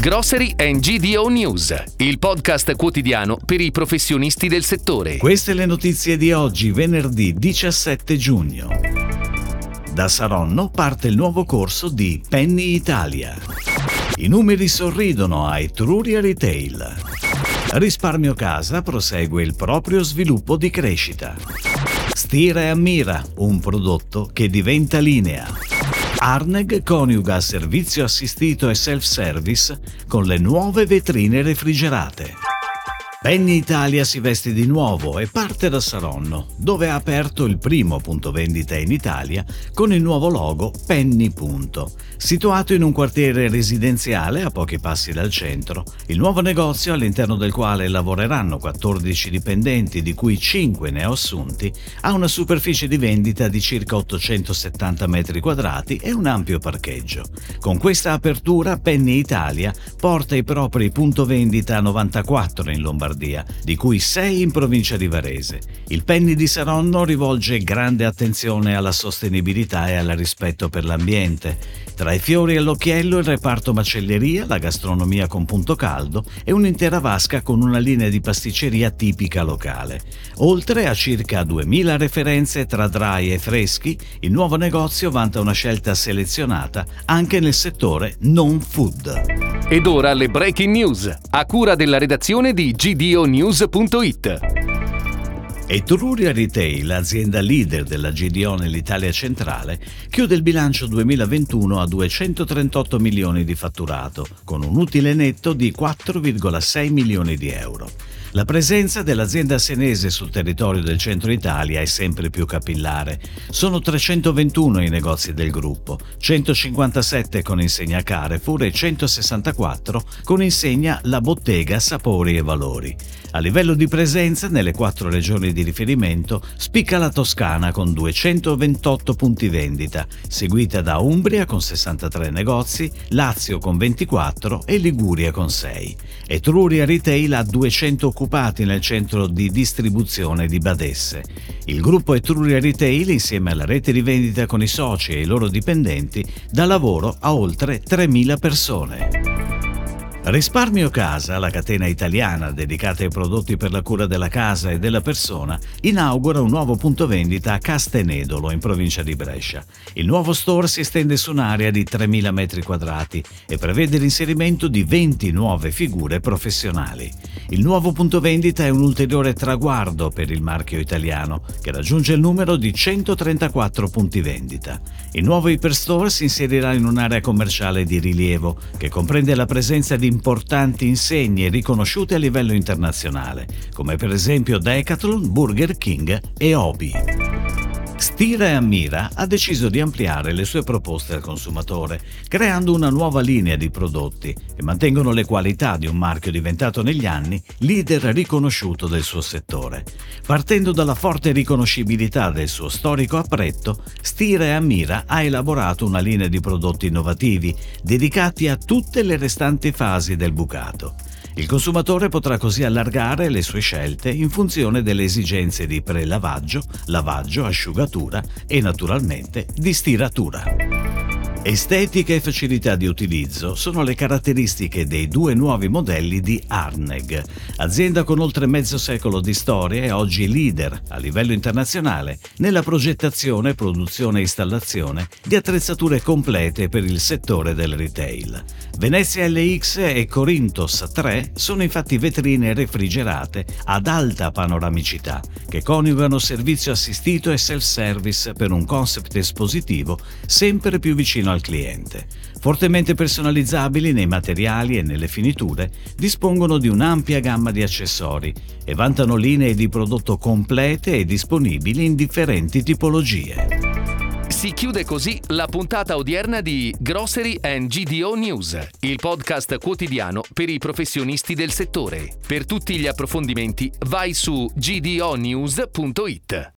Grocery and GDO News, il podcast quotidiano per i professionisti del settore. Queste le notizie di oggi, venerdì 17 giugno. Da Saronno parte il nuovo corso di Penny Italia. I numeri sorridono a Etruria Retail. Risparmio Casa prosegue il proprio sviluppo di crescita. Stira e Ammira, un prodotto che diventa linea. Arneg coniuga servizio assistito e self-service con le nuove vetrine refrigerate. Penny Italia si veste di nuovo e parte da Saronno, dove ha aperto il primo punto vendita in Italia con il nuovo logo Penny Punto. Situato in un quartiere residenziale a pochi passi dal centro, il nuovo negozio all'interno del quale lavoreranno 14 dipendenti, di cui 5 neoassunti, ha una superficie di vendita di circa 870 metri quadrati e un ampio parcheggio. Con questa apertura Penny Italia porta i propri punto vendita 94 in Lombardia Lombardia, di cui sei in provincia di Varese. Il Penny di Saronno rivolge grande attenzione alla sostenibilità e al rispetto per l'ambiente. Tra i fiori all'occhiello il reparto macelleria, la gastronomia con punto caldo e un'intera vasca con una linea di pasticceria tipica locale. Oltre a circa 2000 referenze tra dry e freschi, il nuovo negozio vanta una scelta selezionata anche nel settore non food. Ed ora le breaking news, a cura della redazione di gdonews.it. Etruria Retail, azienda leader della GDO nell'Italia centrale, chiude il bilancio 2021 a 238 milioni di fatturato, con un utile netto di 4,6 milioni di euro. La presenza dell'azienda senese sul territorio del centro Italia è sempre più capillare. Sono 321 i negozi del gruppo, 157 con insegna Carrefour e 164 con insegna La Bottega Sapori e Valori. A livello di presenza nelle quattro regioni di riferimento spicca la Toscana con 228 punti vendita, seguita da Umbria con 63 negozi, Lazio con 24 e Liguria con 6. Etruria Retail ha 200 occupati nel centro di distribuzione di Badesse. Il gruppo Etruria Retail, insieme alla rete di vendita con i soci e i loro dipendenti, dà lavoro a oltre 3.000 persone. Risparmio Casa, la catena italiana dedicata ai prodotti per la cura della casa e della persona, inaugura un nuovo punto vendita a Castenedolo, in provincia di Brescia. Il nuovo store si estende su un'area di 3.000 m2 e prevede l'inserimento di 20 nuove figure professionali. Il nuovo punto vendita è un ulteriore traguardo per il marchio italiano, che raggiunge il numero di 134 punti vendita. Il nuovo Hyperstore si inserirà in un'area commerciale di rilievo, che comprende la presenza di importanti insegne riconosciute a livello internazionale, come per esempio Decathlon, Burger King e Obi. Stira Ammira ha deciso di ampliare le sue proposte al consumatore, creando una nuova linea di prodotti che mantengono le qualità di un marchio diventato negli anni leader riconosciuto del suo settore. Partendo dalla forte riconoscibilità del suo storico appretto, Stira Ammira ha elaborato una linea di prodotti innovativi dedicati a tutte le restanti fasi del bucato. Il consumatore potrà così allargare le sue scelte in funzione delle esigenze di prelavaggio, lavaggio, asciugatura e naturalmente di stiratura. Estetica e facilità di utilizzo sono le caratteristiche dei due nuovi modelli di Arneg, azienda con oltre mezzo secolo di storia e oggi leader a livello internazionale nella progettazione, produzione e installazione di attrezzature complete per il settore del retail. Venezia LX e Corinthos 3 sono infatti vetrine refrigerate ad alta panoramicità che coniugano servizio assistito e self-service per un concept espositivo sempre più vicino al al cliente. Fortemente personalizzabili nei materiali e nelle finiture, dispongono di un'ampia gamma di accessori e vantano linee di prodotto complete e disponibili in differenti tipologie. Si chiude così la puntata odierna di Grocery and GDO News, il podcast quotidiano per i professionisti del settore. Per tutti gli approfondimenti vai su gdonews.it.